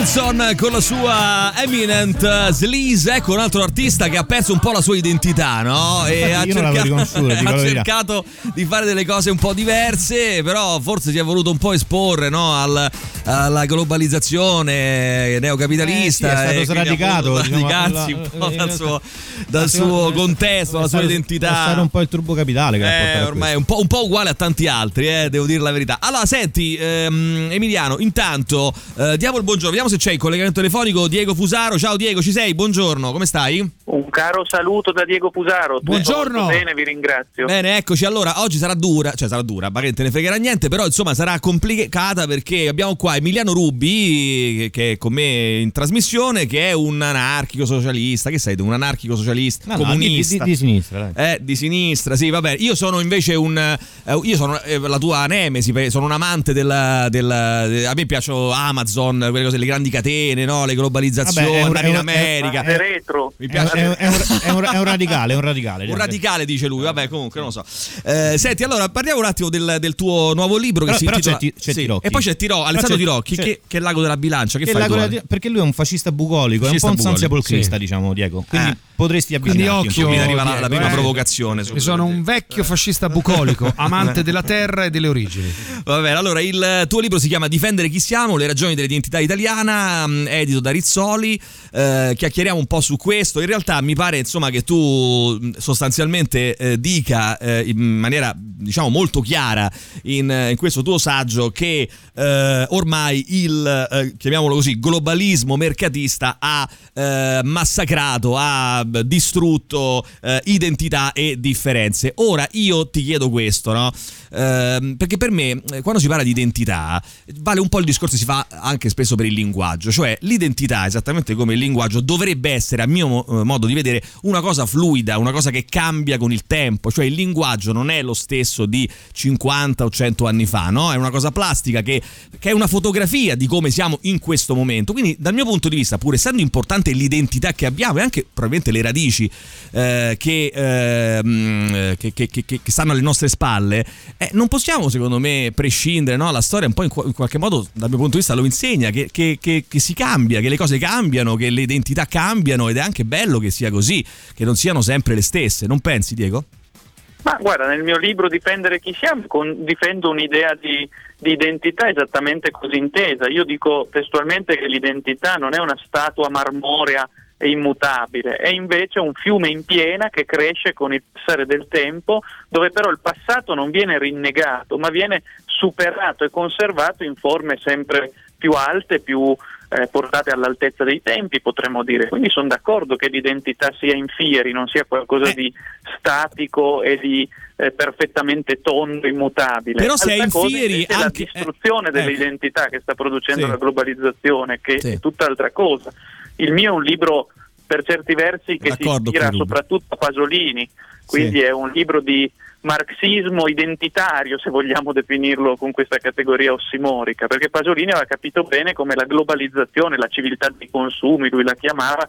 Wilson con la sua Eminent Sleaze, ecco un altro artista che ha perso un po' la sua identità, no? E ha, cercato, ha cercato di fare delle cose un po' diverse, però forse si è voluto un po' esporre no? Al, alla globalizzazione neocapitalista. Eh, sì, è stato sradicato. Diciamo, radicarsi un po' dal suo, dal suo contesto, dalla sua identità. È stato un po' il turbo capitale che eh, ormai è un po', un po', uguale a tanti altri, eh, devo dire la verità. Allora, senti, ehm, Emiliano, intanto eh, diamo il buongiorno, vediamo se c'è il collegamento telefonico Diego Fusaro. Ciao Diego, ci sei? Buongiorno, come stai? Un caro saluto da Diego Fusaro. Buongiorno. Bene, vi ringrazio. Bene, eccoci. Allora, oggi sarà dura, cioè sarà dura, ma che te ne fregherà niente, però insomma sarà complicata perché abbiamo qua Emiliano Rubi che è con me in trasmissione, che è un anarchico socialista. Che sei tu? Un anarchico socialista? No, comunista? No, di, di, di, sinistra. Eh, di sinistra, sì, vabbè. Io sono invece un. Eh, io sono eh, la tua nemesi, sono un amante della, della, A me piacciono Amazon, quelle cose, le grandi catene, no? le globalizzazioni, vabbè, andare in America. È, retro. Mi piace. È, un, è, un, radicale, è un radicale. Un radicale, dice lui. Vabbè, comunque, non lo so. Eh, senti, allora parliamo un attimo del, del tuo nuovo libro che però, si però intitola. C'è, c'è sì. Tirocchi. E poi c'è Tiro, Alessandro Tirocchi, che, che, è l'ago della bilancia. Che, che fai della, perché lui è un fascista bucolico, fascista è un po' un San Sepolcrista, sì. diciamo, Diego. Quindi eh. potresti avvicinarti. Quindi occhio, mi arriva la, la prima eh. provocazione. Io sono un vecchio fascista bucolico, amante della terra e delle origini. Va bene, allora il tuo libro si chiama Difendere chi siamo, le ragioni dell'identità italiana, mm, edito da Rizzoli. Eh, chiacchieriamo un po' su questo. In realtà mi pare insomma che tu mm, sostanzialmente eh, dica eh, in maniera diciamo molto chiara in, in questo tuo saggio che eh, ormai il eh, chiamiamolo così globalismo mercatista ha eh, massacrato, ha distrutto identità e differenze. Ora io ti chiedo questo, no? Ehm, perché per me quando si parla di identità vale un po' il discorso che si fa anche spesso per il linguaggio, cioè l'identità esattamente come il linguaggio dovrebbe essere a mio modo di vedere una cosa fluida, una cosa che cambia con il tempo, cioè il linguaggio non è lo stesso di 50 o 100 anni fa, no? È una cosa plastica che, che è una fotografia di come siamo in questo momento. Quindi dal mio punto di vista, pur essendo importante l'identità che abbiamo e anche probabilmente le radici eh, che, eh, che, che, stanno alle nostre spalle, eh, non possiamo secondo me prescindere, no? La storia un po' in, in, qualche modo dal mio punto di vista lo insegna, che, si cambia, che le cose cambiano, che le identità cambiano ed è anche bello che sia così, che non siano sempre le stesse. Non pensi Diego? Ma guarda, nel mio libro Difendere chi siamo con, difendo un'idea di, di, identità esattamente così intesa. Io dico testualmente che l'identità non è una statua marmorea e immutabile, è invece un fiume in piena che cresce con il passare del tempo, dove però il passato non viene rinnegato, ma viene superato e conservato in forme sempre più alte, più eh, portate all'altezza dei tempi, potremmo dire. Quindi sono d'accordo che l'identità sia in fieri, non sia qualcosa eh. di statico e di eh, perfettamente tondo, immutabile. Però se è in fieri è anche... la distruzione eh, dell'identità che sta producendo sì. la globalizzazione, che sì. è tutt'altra cosa. Il mio è un libro per certi versi che D'accordo si ispira soprattutto a Pasolini, quindi sì. è un libro di marxismo identitario, se vogliamo definirlo con questa categoria ossimorica, perché Pasolini aveva capito bene come la globalizzazione, la civiltà dei consumi, lui la chiamava,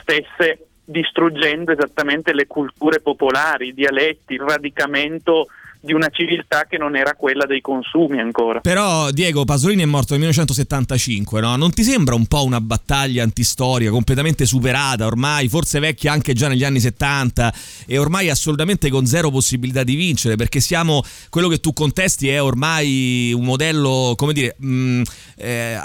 stesse distruggendo esattamente le culture popolari, i dialetti, il radicamento di una civiltà che non era quella dei consumi ancora. Però Diego Pasolini è morto nel 1975, no? Non ti sembra un po' una battaglia antistorica completamente superata, ormai forse vecchia anche già negli anni 70 e ormai assolutamente con zero possibilità di vincere perché siamo quello che tu contesti è ormai un modello, come dire, mh, mm, eh,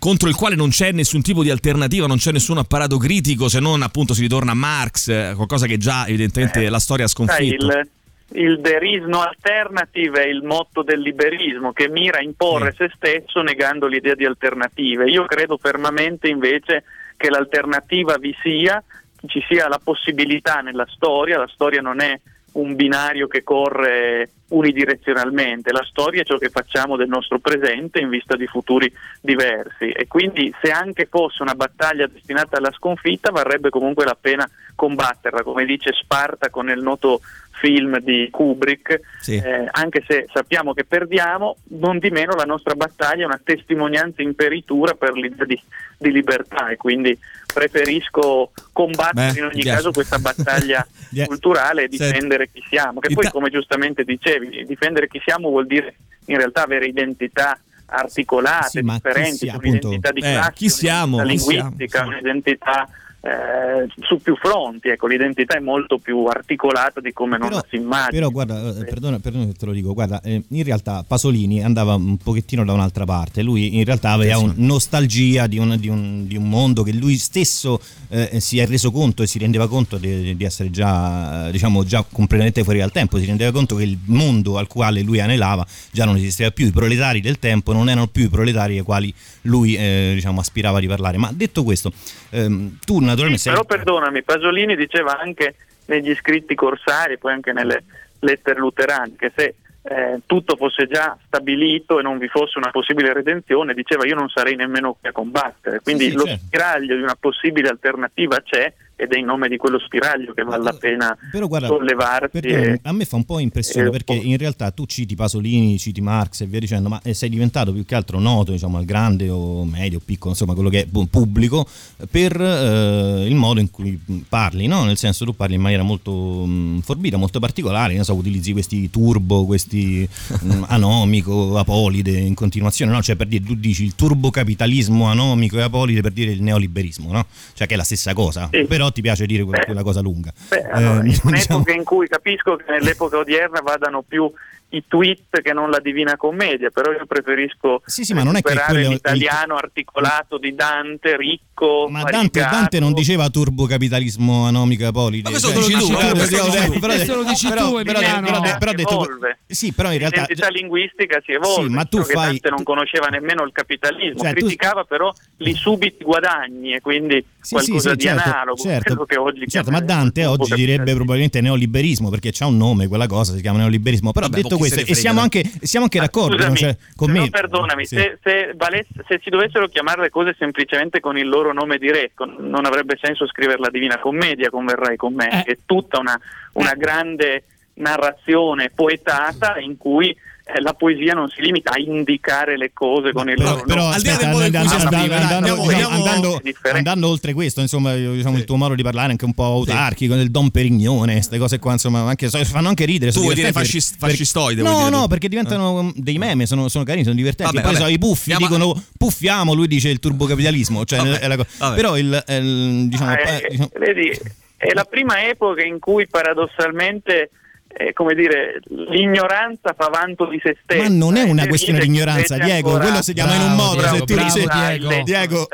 contro il quale non c'è nessun tipo di alternativa, non c'è nessun apparato critico se non appunto si ritorna a Marx, qualcosa che già evidentemente eh, la storia ha sconfitto. Sai, il il there is no alternative è il motto del liberismo che mira a imporre sì. se stesso negando l'idea di alternative. Io credo fermamente invece che l'alternativa vi sia, ci sia la possibilità nella storia, la storia non è un binario che corre unidirezionalmente, la storia è ciò che facciamo del nostro presente in vista di futuri diversi. E quindi se anche fosse una battaglia destinata alla sconfitta varrebbe comunque la pena combatterla, come dice Spartaco nel noto film di Kubrick, sì. eh, anche se sappiamo che perdiamo, non di meno la nostra battaglia è una testimonianza in peritura per l'idea di, di libertà. E quindi preferisco combattere Beh, in ogni caso questa battaglia culturale e difendere chi siamo, che poi come giustamente dicevi, difendere chi siamo vuol dire in realtà avere identità articolate, sì, differenti, un'identità di classe, eh, chi siamo, linguistica, un'identità eh, su più fronti, ecco, l'identità è molto più articolata di come però, non si immagina. Però guarda, eh, perdona, perdona se te lo dico, guarda, eh, in realtà Pasolini andava un pochettino da un'altra parte, lui in realtà aveva un, nostalgia di un, di, un, di un, mondo che lui stesso eh, si è reso conto e si rendeva conto di, di essere già, diciamo, già completamente fuori dal tempo, si rendeva conto che il mondo al quale lui anelava già non esisteva più, i proletari del tempo non erano più i proletari ai quali lui eh, diciamo, aspirava di parlare. Ma detto questo, ehm, tu naturalmente... Sì, però perdonami, Pasolini diceva anche negli scritti corsari, poi anche nelle lettere luterane, che se eh, tutto fosse già stabilito e non vi fosse una possibile redenzione, diceva io non sarei nemmeno qui a combattere. Quindi sì, sì, lo certo. spiraglio di una possibile alternativa c'è ed è in nome di quello spiraglio che vale la pena però guarda, sollevarsi. E, a me fa un po' impressione perché in realtà tu citi Pasolini, citi Marx e via dicendo, ma eh, sei diventato più che altro noto diciamo, al grande o medio, piccolo, insomma quello che è pubblico, per eh, il modo in cui parli, no? nel senso tu parli in maniera molto mh, forbita, molto particolare, non so, utilizzi questi turbo, questi mh, anomico, apolide in continuazione, no? cioè per dire, tu dici il turbocapitalismo anomico e apolide per dire il neoliberismo, no? cioè che è la stessa cosa, sì. però ti piace dire quella, quella cosa lunga. Beh, allora, eh, in un'epoca diciamo... in cui capisco che nell'epoca odierna vadano più i tweet che non la Divina Commedia, però io preferisco sì, sì, ma non è che quello, l'italiano il... articolato di Dante, ricco. Ma Dante, Dante, non diceva turbocapitalismo anomico apolide. Ma questo cioè, lo dici tu, questo lo dici tu. Però, detto, sì, però in realtà l'identità linguistica si evolve. Sì, ma tu fai Dante non conosceva nemmeno il capitalismo, cioè, criticava tu... però i subiti guadagni e quindi sì, qualcosa sì, di certo, analogo, certo, che oggi certo, ma Dante oggi direbbe probabilmente neoliberismo perché c'ha un nome quella cosa, si chiama neoliberismo, però Vabbè, detto questo, e siamo anche, siamo anche d'accordo Scusami, cioè, con me. Perdonami, se, se, valesse, se, si dovessero chiamare le cose semplicemente con il loro nome diretto, non avrebbe senso scrivere la Divina Commedia, converrai con me, eh. è tutta una, una eh. grande narrazione poetata in cui la poesia non si limita a indicare le cose con il però, loro però, aspetta, andando, andando, oltre questo insomma diciamo, sì. il tuo modo di parlare è anche un po' autarchico sì. del Don Perignone queste cose qua insomma anche, fanno anche ridere tu vuoi dire fascist, fascistoide no no perché diventano dei meme sono, sono carini sono divertenti. Vabbè, poi vabbè. So, i puffi Andiamo dicono puffiamo lui dice il turbocapitalismo cioè, vabbè, però il, il diciamo, eh, diciamo, vedi è la prima epoca in cui paradossalmente eh, come dire, l'ignoranza fa vanto di se stessa. Ma non è una questione di ignoranza, Diego, quello si chiama bravo, in un modo. Bravo, se tu bravo, Diego. Diego,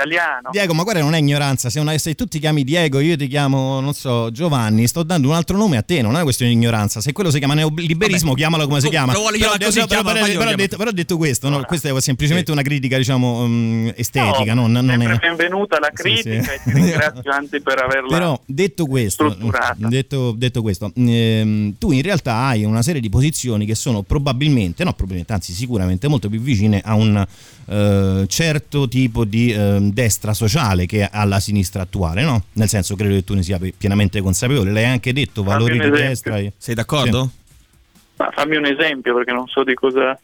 Diego, ma guarda, non è ignoranza. Se, una, se, tu ti chiami Diego, io ti chiamo, non so, Giovanni, sto dando un altro nome a te, non è una questione di ignoranza. Se quello si chiama neoliberismo, Vabbè, chiamalo come si chiama. Però, così, però, però, però, detto, però, detto, questo, no, questa è semplicemente una critica, diciamo, um, estetica. No, non, non è... benvenuta la critica sì, sì. e ti ringrazio anzi per averla Però detto questo, detto, detto questo ehm, tu in realtà hai una serie di posizioni che sono probabilmente, no probabilmente, anzi sicuramente molto più vicine a un eh, certo tipo di eh, destra sociale che alla sinistra attuale, no? Nel senso credo che tu ne sia pienamente consapevole, l'hai anche detto, valori di destra. Sei d'accordo? Sì. Ma fammi un esempio perché non so di cosa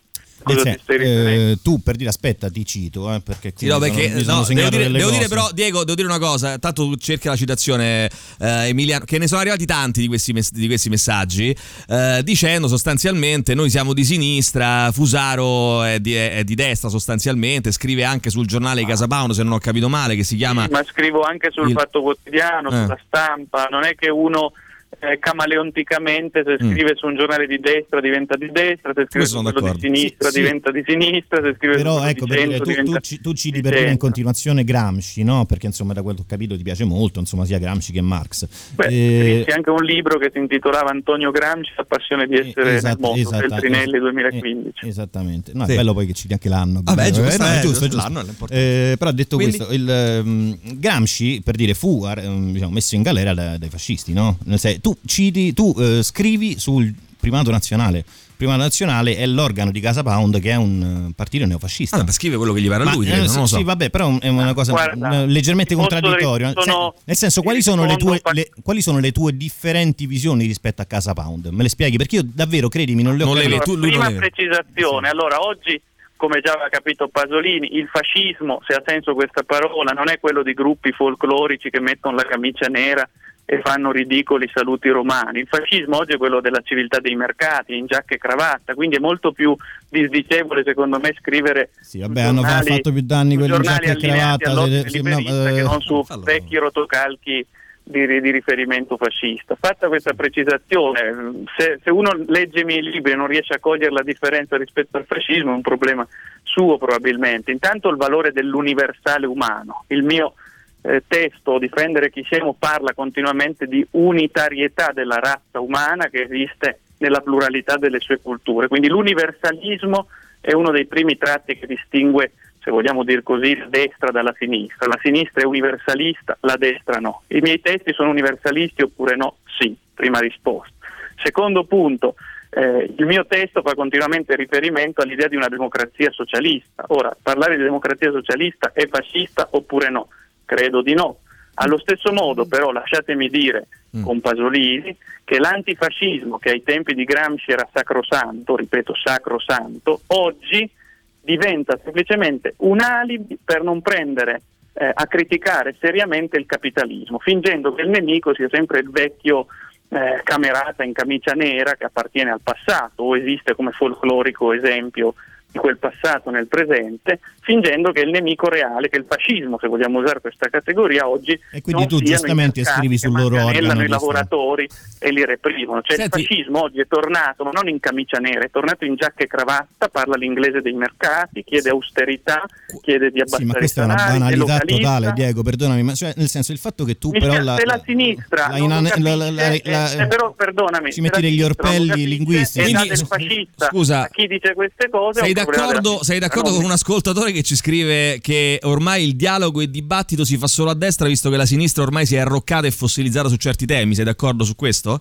eh, tu per dire aspetta ti cito eh, perché, sì, no, perché sono, no, devo, dire, devo dire, però Diego devo dire una cosa tanto tu cerchi la citazione eh, Emiliano che ne sono arrivati tanti di questi, mes- di questi messaggi eh, dicendo sostanzialmente noi siamo di sinistra Fusaro è di, è di, destra sostanzialmente scrive anche sul giornale di Casa Paolo se non ho capito male che si chiama sì, ma scrivo anche sul il... Fatto Quotidiano sulla eh. stampa non è che uno eh, camaleonticamente se mm. scrive su un giornale di destra diventa di destra, se scrive su quello di sinistra sì, diventa sì. di sinistra, se scrive Però su ecco, di centro, tu, tu, tu, tu citi per dire in continuazione Gramsci, no? Perché insomma da quello che ho capito ti piace molto, insomma sia Gramsci che Marx. Beh, eh, c'è anche un libro che si intitolava Antonio Gramsci, la passione di essere esatto, nel mondo, esatto, Feltrinelli 2015. Eh, esattamente, no, sì. è bello poi che citi anche l'anno. Vabbè, giusto, eh, eh, giusto, giusto. L'anno eh, però detto Quindi? questo, il, um, Gramsci per dire fu um, diciamo, messo in galera dai, dai fascisti, no? Senso, tu citi, tu uh, scrivi sul primato nazionale primato nazionale è l'organo di Casa Pound che è un eh, partito neofascista. Ah, ma scrive quello che gli pare a lui, credo, eh, non lo so. Sì, vabbè, però è una cosa Guarda, leggermente contraddittoria. Sono, nel senso, quali sono, tue, le, quali sono, le tue, differenti visioni rispetto a Casa Pound? Me le spieghi? Perché io davvero, credimi, non le ho non allora, tu, Prima precisazione, sì. allora oggi come già aveva capito Pasolini, il fascismo, se ha senso questa parola, non è quello di gruppi folclorici che mettono la camicia nera e fanno ridicoli saluti romani. Il fascismo oggi è quello della civiltà dei mercati, in giacca e cravatta, quindi è molto più disdicevole secondo me scrivere Sì, vabbè, hanno giornali, fatto più danni quelli in giacca e cravatta se, se, no, eh, che non su allora. vecchi rotocalchi di, di, riferimento fascista. Fatta questa precisazione, se, se, uno legge i miei libri e non riesce a cogliere la differenza rispetto al fascismo è un problema suo probabilmente. Intanto il valore dell'universale umano. Il mio eh, testo Difendere chi siamo parla continuamente di unitarietà della razza umana che esiste nella pluralità delle sue culture. Quindi l'universalismo è uno dei primi tratti che distingue, se vogliamo dire così, la destra dalla sinistra. La sinistra è universalista, la destra no. I miei testi sono universalisti oppure no? Sì, prima risposta. Secondo punto, eh, il mio testo fa continuamente riferimento all'idea di una democrazia socialista. Ora, parlare di democrazia socialista è fascista oppure no? Credo di no. Allo stesso modo, però, lasciatemi dire mm. con Pasolini che l'antifascismo, che ai tempi di Gramsci era sacrosanto, ripeto sacrosanto, oggi diventa semplicemente un alibi per non prendere eh, a criticare seriamente il capitalismo, fingendo che il nemico sia sempre il vecchio eh, camerata in camicia nera che appartiene al passato o esiste come folclorico esempio di quel passato nel presente, fingendo che il nemico reale, che il fascismo, se vogliamo usare questa categoria oggi, e quindi tu giustamente scrivi sul loro organo i lavoratori e li reprimono. Cioè Senti. il fascismo oggi è tornato, ma non in camicia nera, è tornato in giacca e cravatta, parla l'inglese dei mercati, chiede austerità, chiede di abbassare Sì, ma questa è una banalità totale, Diego, perdonami, ma cioè, nel senso il fatto che tu Mi però la, la sinistra la, la, capisce, la, la, la eh, però perdonami, ci metti degli orpelli linguistici. Quindi, fascista, scusa, a chi dice queste cose sei d'accordo, sei d'accordo con un ascoltatore che ci scrive che ormai il dialogo e il dibattito si fa solo a destra visto che la sinistra ormai si è arroccata e fossilizzata su certi temi, sei d'accordo su questo?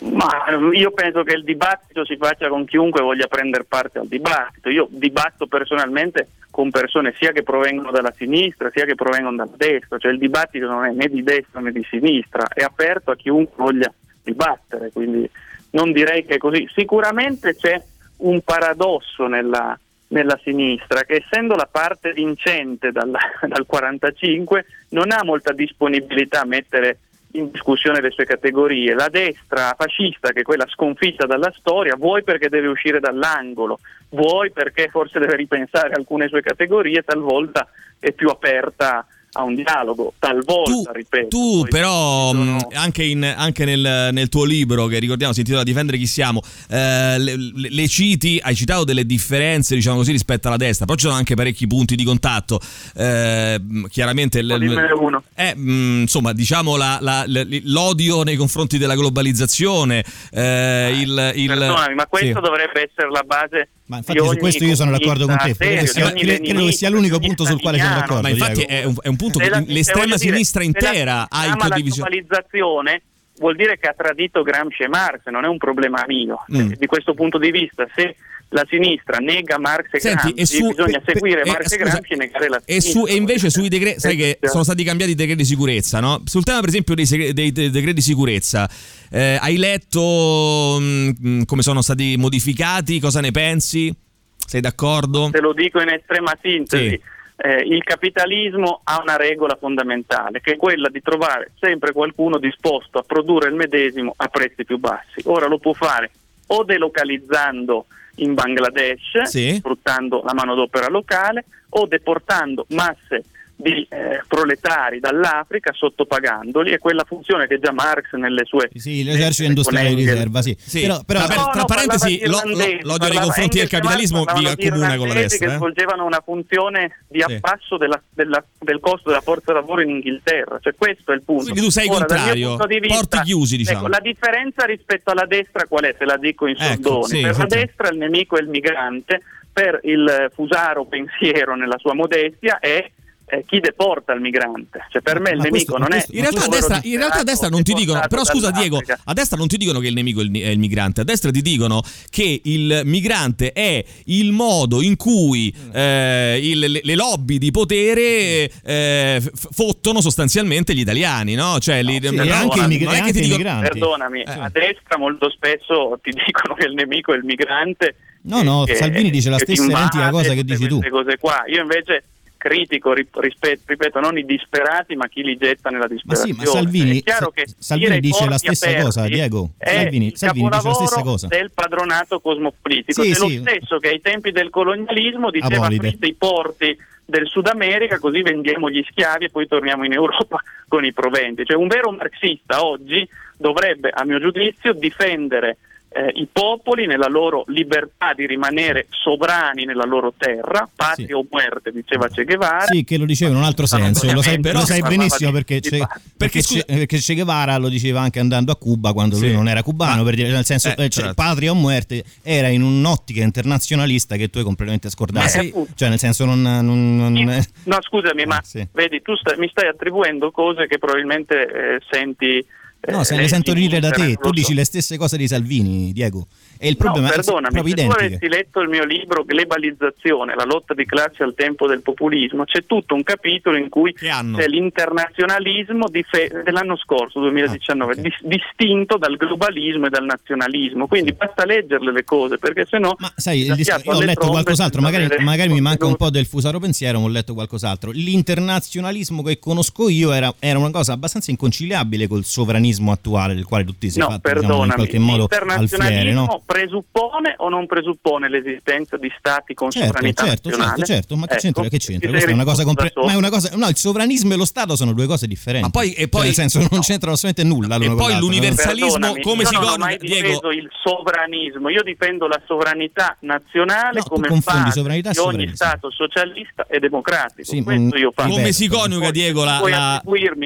Ma ehm, io penso che il dibattito si faccia con chiunque voglia prendere parte al dibattito. Io dibatto personalmente con persone sia che provengono dalla sinistra sia che provengono dalla destra, cioè il dibattito non è né di destra né di sinistra, è aperto a chiunque voglia dibattere, quindi non direi che è così. Sicuramente c'è un paradosso nella, nella sinistra che essendo la parte vincente dal, dal 45 non ha molta disponibilità a mettere in discussione le sue categorie. La destra fascista, che è quella sconfitta dalla storia, vuoi perché deve uscire dall'angolo, vuoi perché forse deve ripensare alcune sue categorie, talvolta è più aperta a un dialogo, talvolta, tu, ripeto. Tu però sono... Mm, anche, in, anche nel, nel, tuo libro che ricordiamo si intitola Difendere chi siamo, eh, le, le, citi, hai citato delle differenze diciamo così rispetto alla destra, poi ci sono anche parecchi punti di contatto. Eh, chiaramente l, uno. Eh, mh, insomma diciamo la, la, l'odio nei confronti della globalizzazione, eh, il, il, Perdonami, ma questo sì. dovrebbe essere la base ma infatti su questo io sono d'accordo con te, credo che sia, credo che sia l'unico punto sul quale sono d'accordo. Ma infatti è un, è un, punto che l'estrema sinistra intera ha in condivisione. La globalizzazione vuol dire che ha tradito Gramsci e Marx, non è un problema mio. Mm. Di questo punto di vista, se la sinistra nega Marx e Senti, Gramsci, e su, bisogna per, seguire per, Marx eh, e Gramsci e negare la e sinistra. Su, e invece sui decreti, sai che sono stati cambiati i decreti di sicurezza, no? Sul tema per esempio dei, dei, dei decreti di sicurezza, eh, hai letto mh, mm, come sono stati modificati, cosa ne pensi? Sei d'accordo? Te lo dico in estrema sintesi. Sì. Eh, il capitalismo ha una regola fondamentale che è quella di trovare sempre qualcuno disposto a produrre il medesimo a prezzi più bassi. Ora lo può fare o delocalizzando in Bangladesh, sì. sfruttando la manodopera locale, o deportando masse di eh, proletari dall'Africa sottopagandoli e quella funzione che già Marx nelle sue sì, sì l'esercito industriale di riserva sì, sì. Però, però no, per, tra no, parentesi lo, lo, l'odio nei confronti del capitalismo vi accomuna con la destra che eh? svolgevano una funzione di abbasso della, della, del costo della forza lavoro in Inghilterra cioè questo è il punto. Quindi tu sei Ora, contrario vista, porti chiusi diciamo. ecco, la differenza rispetto alla destra qual è? te la dico in ecco, soldoni. ecco, per la destra il nemico è il migrante per il fusaro pensiero nella sua modestia è eh, chi deporta il migrante. Cioè, per me il Ma nemico questo- non è. questo- In realtà, a destra, in realtà a destra non ti dicono, però scusa Diego, a destra non ti dicono che il nemico è il, è il migrante, a destra ti dicono che il migrante è il modo in cui eh, il- le, le lobby di potere eh, fottono sostanzialmente gli italiani, no? Cioè, li- sì, non- anche i non migra- è che anche dicono- migranti. Perdonami, Eh. a destra molto spesso ti dicono che il nemico è il migrante. No, no, che- Salvini dice la stessa identica cosa che dici tu. cose qua. Io invece critico, rip- rispe- ripeto, non i disperati, ma chi li getta nella Ma disperazione. sì, ma Salvini, che Salvini dice la stessa cosa, Diego. Salvini- Salvini dice la stessa cosa. del padronato cosmopolitico. Sì, è sì. lo stesso che ai tempi del colonialismo diceva Apolide. aprite i porti del Sud America così vendiamo gli schiavi e poi torniamo in Europa con i proventi. Cioè un vero marxista oggi dovrebbe, a mio giudizio, difendere eh, i popoli nella loro libertà di rimanere sovrani nella loro terra, patria Sì. o muerte, diceva Che Guevara. Sì, che lo diceva in un altro senso, lo sai, Però lo sai benissimo di- perché, di Che- perché, scusa- Che- perché Che Guevara lo diceva anche andando a Cuba quando lui Sì. non era cubano, Ma- per dire, nel senso Eh, eh, cioè, certo. patria o muerte era in un'ottica internazionalista che tu hai completamente scordato. Ma sì. Cioè nel senso non... non- non- Io- No, scusami, ma Eh, sì. vedi, tu sta- mi stai attribuendo cose che probabilmente eh, senti. Eh, No, se le leggi sento in dire da te, tu dici le stesse cose di Salvini, Diego. E il problema no, è perdonami, proprio se tu identiche. avessi letto il mio libro Globalizzazione, la lotta di classe al tempo del populismo, c'è tutto un capitolo in cui c'è l'internazionalismo fe- dell'anno scorso, 2019, Ah, ok. dis- distinto dal globalismo e dal nazionalismo. Quindi basta leggerle le cose, perché sennò... Ma sai, il dis- ho letto qualcos'altro, magari, magari mi manca un po' del fusaro pensiero, ma ho letto qualcos'altro. L'internazionalismo che conosco io era, era una cosa abbastanza inconciliabile col sovranismo attuale del quale tutti si è No, fatto diciamo, in qualche modo al fiere, no? Presuppone o non presuppone l'esistenza di stati con Certo, sovranità certo, certo, nazionale? certo, ma che Ecco, c'entra? Che c'entra? Questa è una cosa compre- ma è una cosa no, il sovranismo e lo Stato sono due cose differenti. Ma poi- e Cioè, poi- nel senso non c'entrano assolutamente nulla E poi no? l'universalismo Perdonami, come io si non ho con- mai Diego- difeso il sovranismo, io difendo la sovranità nazionale No, come confondi sovranità di ogni. Stato socialista e democratico. Sì, Questo mm, io faccio. Come si coniuga, Diego, la- la-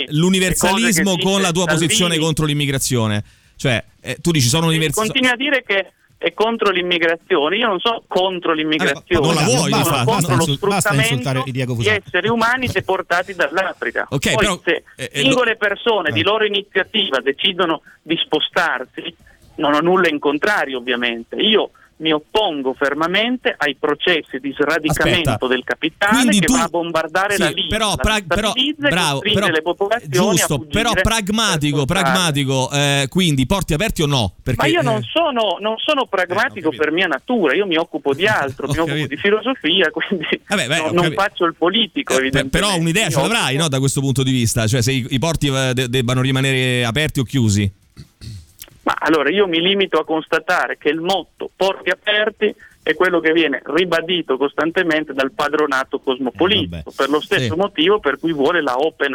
l'universalismo con la tua posizione contro l'immigrazione? Cioè, eh, tu dici sono universali. Continui a dire che è contro l'immigrazione, io non sono contro l'immigrazione, non la vuoi, sono contro Basta lo sfruttamento di esseri umani deportati dall'Africa. Ok, Poi però- se eh, eh, singole persone eh. di loro iniziativa decidono di spostarsi, non ho nulla in contrario ovviamente. Io mi oppongo fermamente ai processi di sradicamento Aspetta. del capitale Quindi che tu- va a bombardare sì, la Libia, però, la pra- però, bravo, però, le popolazioni giusto, però per pragmatico, pragmatico, eh, quindi porti aperti o no? Perché, Ma io non eh, sono, non sono pragmatico capito. per mia natura, io mi occupo di altro, mi occupo di filosofia, quindi Vabbè, beh, non, ho non faccio il politico. eh, evidentemente. però un'idea ce l'avrai, no, da questo punto di vista? Cioè, se i, i porti eh, de- debbano rimanere aperti o chiusi? Ma allora io mi limito a constatare che il motto porti aperti è quello che viene ribadito costantemente dal padronato Eh, cosmopolitico, vabbè. per lo stesso Sì. motivo per cui vuole la open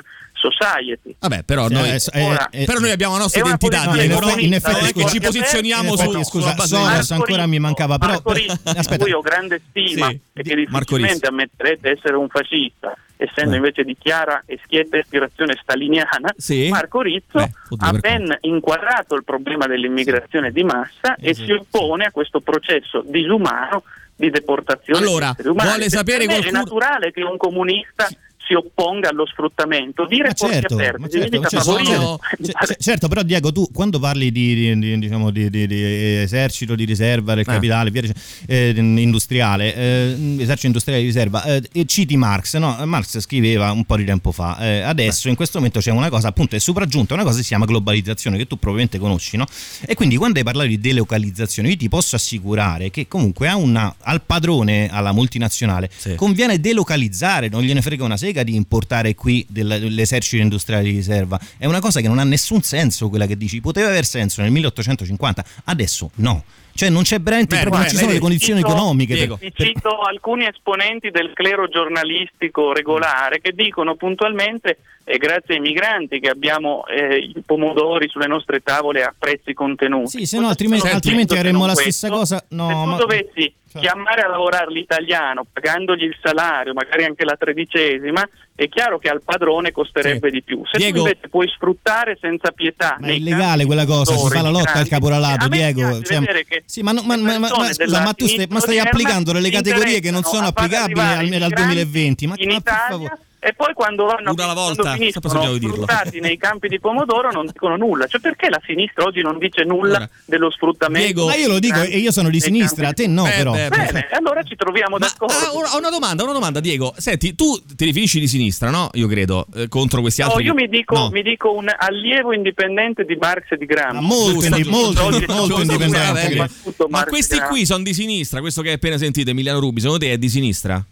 society. Vabbè, però Sì, noi, eh, eh, Ora, eh, però noi abbiamo la nostra identità, Diego, effetti- no? in effetti, scusa, ci posizioniamo in su, effetti, sulla scusa, base Soros ancora mi mancava, però- Marco Rizzo, aspetta. cui ho grande stima Sì, e di- che Rizzo. difficilmente ammetterete essere un fascista, essendo Eh. invece di chiara e schietta ispirazione staliniana, Sì. Marco Rizzo Beh, oddio, ha ben inquadrato il problema dell'immigrazione di massa e Esatto. si oppone a questo processo disumano di deportazione Allora, di esseri umani. vuole sapere qualcuno- È naturale che un comunista si opponga allo sfruttamento. Dire Ma porti certo, aperti ma certo, significa ma certo, favorire. sono- C- c- certo, però Diego, tu quando parli di, di- di- diciamo, di- di- di esercito di riserva del Eh. capitale, via dicendo, eh, industriale, eh, esercito industriale di riserva, eh, e citi Marx, no? Marx scriveva un po' di tempo fa, eh, adesso in questo momento c'è una cosa, appunto è sopraggiunta, una cosa che si chiama globalizzazione, che tu probabilmente conosci, no? E quindi quando hai parlato di delocalizzazione, io ti posso assicurare che comunque a una- al padrone, alla multinazionale, Sì. conviene delocalizzare, non gliene frega una sega di importare qui del- dell'esercito industriale di riserva. È una cosa che non ha nessun senso quella che dici. Poteva aver senso nel 1850, adesso no. Cioè non c'è veramente Beh, proprio non ci sono le condizioni Cito- economiche. Diego. Cito alcuni esponenti del clero giornalistico regolare che dicono puntualmente è grazie ai migranti che abbiamo eh, i pomodori sulle nostre tavole a prezzi contenuti. Sì, se no altrimenti, altrimenti avremmo la questo, stessa cosa. No, se tu ma- dovessi cioè- chiamare a lavorare l'italiano pagandogli il salario, magari anche la tredicesima, è chiaro che al padrone costerebbe Sì. di più. Se Diego- tu invece puoi sfruttare senza pietà, Ma è illegale quella cosa, si fa la lotta al caporalato, a me Diego. piace Cioè, vedere che sì, ma, no- ma- ma- ma- scusa, ma tu stai, ma stai applicando delle categorie che non sono applicabili al, al migranti 2020. Ma, in per Italia. E poi quando vanno Una alla volta, finiscono sfruttati nei campi di pomodoro non dicono nulla. Cioè perché la sinistra oggi non dice nulla Allora, dello sfruttamento? Diego- Ma io lo dico e io sono di sinistra, campi te no Eh, però. beh, Bene, allora ci troviamo Ma d'accordo. ah, ho una domanda, una domanda, Diego. Senti, tu ti riferisci di sinistra, no? Io credo, eh, contro questi No, altri. io mi dico, No. mi dico un allievo indipendente di Marx e di Gramsci. molto, Giusto, indi- molto, molto giusto, indipendente. ma- questi qui sono di sinistra, questo che hai appena sentito, Emiliano Rubi, secondo te è di sinistra?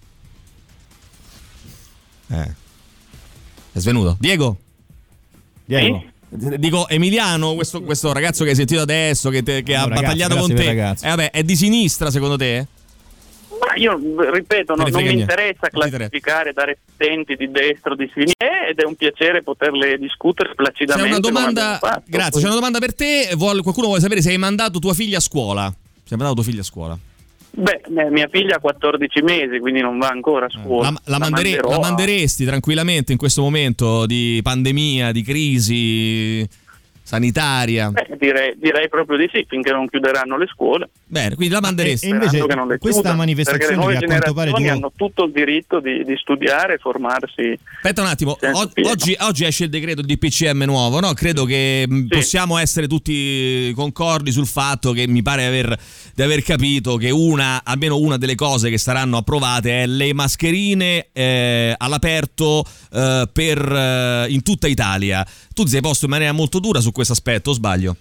Eh. È svenuto. Diego? Diego. Sì? Dico Emiliano, questo, questo ragazzo che hai sentito adesso, che, te- che No, ha ragazzi, battagliato con te, eh, vabbè, è di sinistra secondo te? Ma io ripeto, no, non mi niente. interessa classificare, dare tenti di destra o di sinistra ed è un piacere poterle discutere C'è placidamente. una come domanda, fatto. grazie, c'è una domanda per te, Vuol- qualcuno vuole sapere se hai mandato tua figlia a scuola? Se hai mandato tua figlia a scuola? Beh, eh, mia figlia ha 14 mesi, quindi non va ancora a scuola. La, la mandere- la manderesti tranquillamente in questo momento di pandemia, di crisi sanitaria? Beh, direi, direi proprio di sì, finché non chiuderanno le scuole. Bene, quindi la manderesti. E invece che non le questa chiudano, manifestazione le nuove che a quanto pare tu- hanno tutto il diritto di, di studiare e formarsi. Aspetta un attimo, o- oggi, oggi esce il decreto di PCM nuovo, no? Credo che mh, Sì. possiamo essere tutti concordi sul fatto che mi pare aver- di aver capito che una, almeno una delle cose che saranno approvate è le mascherine eh, all'aperto eh, per, eh, in tutta Italia. Tu ti sei posto in maniera molto dura su questo aspetto, o sbaglio?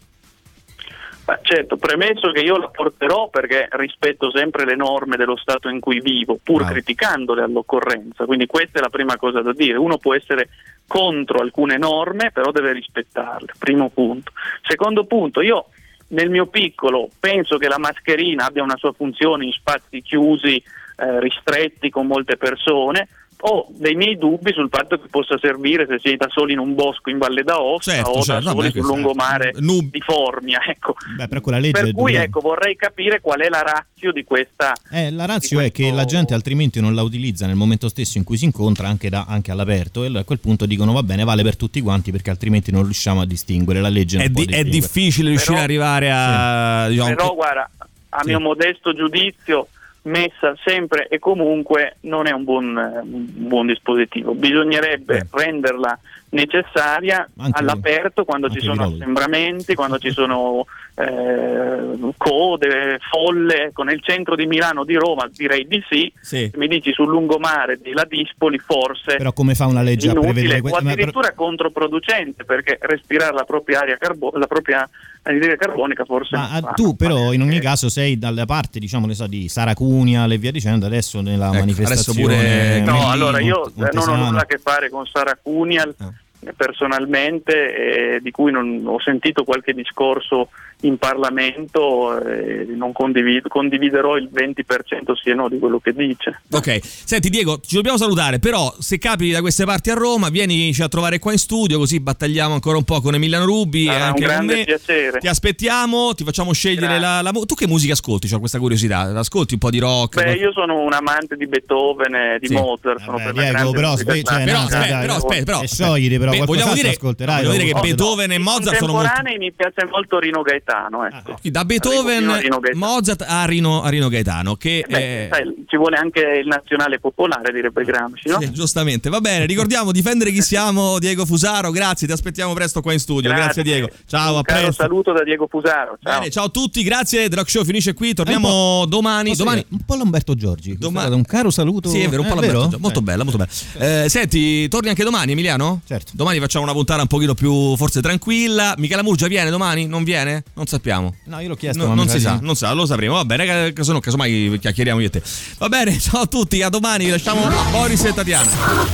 Ma certo, premesso che io la porterò perché rispetto sempre le norme dello Stato in cui vivo, pur Bravo. criticandole all'occorrenza. Quindi questa è la prima cosa da dire. Uno può essere contro alcune norme, però deve rispettarle. Primo punto. Secondo punto, io nel mio piccolo penso che la mascherina abbia una sua funzione in spazi chiusi, eh, ristretti con molte persone. Ho dei miei dubbi sul fatto che possa servire se sei da soli in un bosco in Valle d'Aosta Certo, o certo, da soli vabbè, sul questo- lungomare Nub- di Formia. Ecco. Beh, però quella legge Per è cui dura. ecco, vorrei capire qual è la razio di questa. Eh, la razio di è che questo- la gente altrimenti non la utilizza nel momento stesso in cui si incontra anche, da- anche all'aperto e allora a quel punto dicono va bene vale per tutti quanti perché altrimenti non riusciamo a distinguere la legge È, di- è difficile riuscire Però- ad arrivare a... diciamo, Però guarda, a Sì. mio modesto giudizio, messa sempre e comunque non è un buon, un buon dispositivo. Bisognerebbe Eh. renderla necessaria Anche- all'aperto quando ci sono assembramenti, quando ci sono eh, code, folle. Ecco, nel centro di Milano, di Roma direi di sì. Sì. Se mi dici sul lungomare della Dispoli forse però come fa una legge a inutile prevedere o questo? Per- addirittura controproducente perché respirare la propria aria carbo- la propria anidride carbonica forse Ma ah, fa- tu però in ogni caso sei dalle parti diciamo ne so, di Saracunia e via dicendo adesso nella Ecco, manifestazione adesso pure- no Mellino, allora io eh, non ho nulla a che fare con Sara Cunial Ah. eh, personalmente eh, di cui non- ho sentito qualche discorso in Parlamento eh, non condivido, condividerò il 20% sì e no di quello che dice Ok, senti Diego, ci dobbiamo salutare, però se capiti da queste parti a Roma, vienici a trovare qua in studio, così battagliamo ancora un po' con Emiliano Rubi e Sarà un anche con grande me. piacere. Ti aspettiamo, ti facciamo scegliere la, la Tu che musica ascolti? Ho questa curiosità. Ascolti un po' di rock? Beh, qual- io sono un amante di Beethoven e di Sì. Mozart sono Vabbè, per Diego, però sve- cioè. Però no, aspetta, dai, però aspetta, però e sciogliti, però Beh, vogliamo dire, ascolterai, vogliamo dire che. Beethoven e Mozart sono molto mi piace molto Rino Gaetano ecco. da Arrivo fino Beethoven, a Rino Gaetano. Mozart a Rino, a Rino Gaetano che Beh, eh, sai, ci vuole anche il nazionale popolare, direbbe Gramsci, no? sì, giustamente, va bene, ricordiamo difendere chi siamo Diego Fusaro, grazie, ti aspettiamo presto qua in studio, grazie, Diego, ciao, Un a caro presto. saluto da Diego Fusaro. Ciao. Bene, ciao a tutti, grazie, The Rock Show finisce qui, torniamo domani. Posso domani... un po' Lamberto Giorgi Domani- un caro saluto Sì, è vero, un po' Eh, Lamberto, vero? molto Eh. bella, molto bella. Eh, senti, torni anche domani, Emiliano? Certo. Domani facciamo una puntata un pochino più, forse tranquilla. Michela Murgia viene domani? Non viene? Non sappiamo. no io l'ho chiesto No, ma non si sa non sa, lo sapremo. Va bene, ca- caso- casomai chiacchieriamo io e te. Va bene, ciao a tutti, a domani. Lasciamo Boris e Tatiana.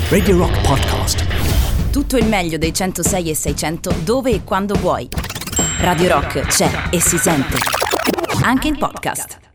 Radio Rock Podcast. Tutto il meglio dei 106 e 600 dove e quando vuoi. Radio Rock c'è e si sente. Anche in podcast.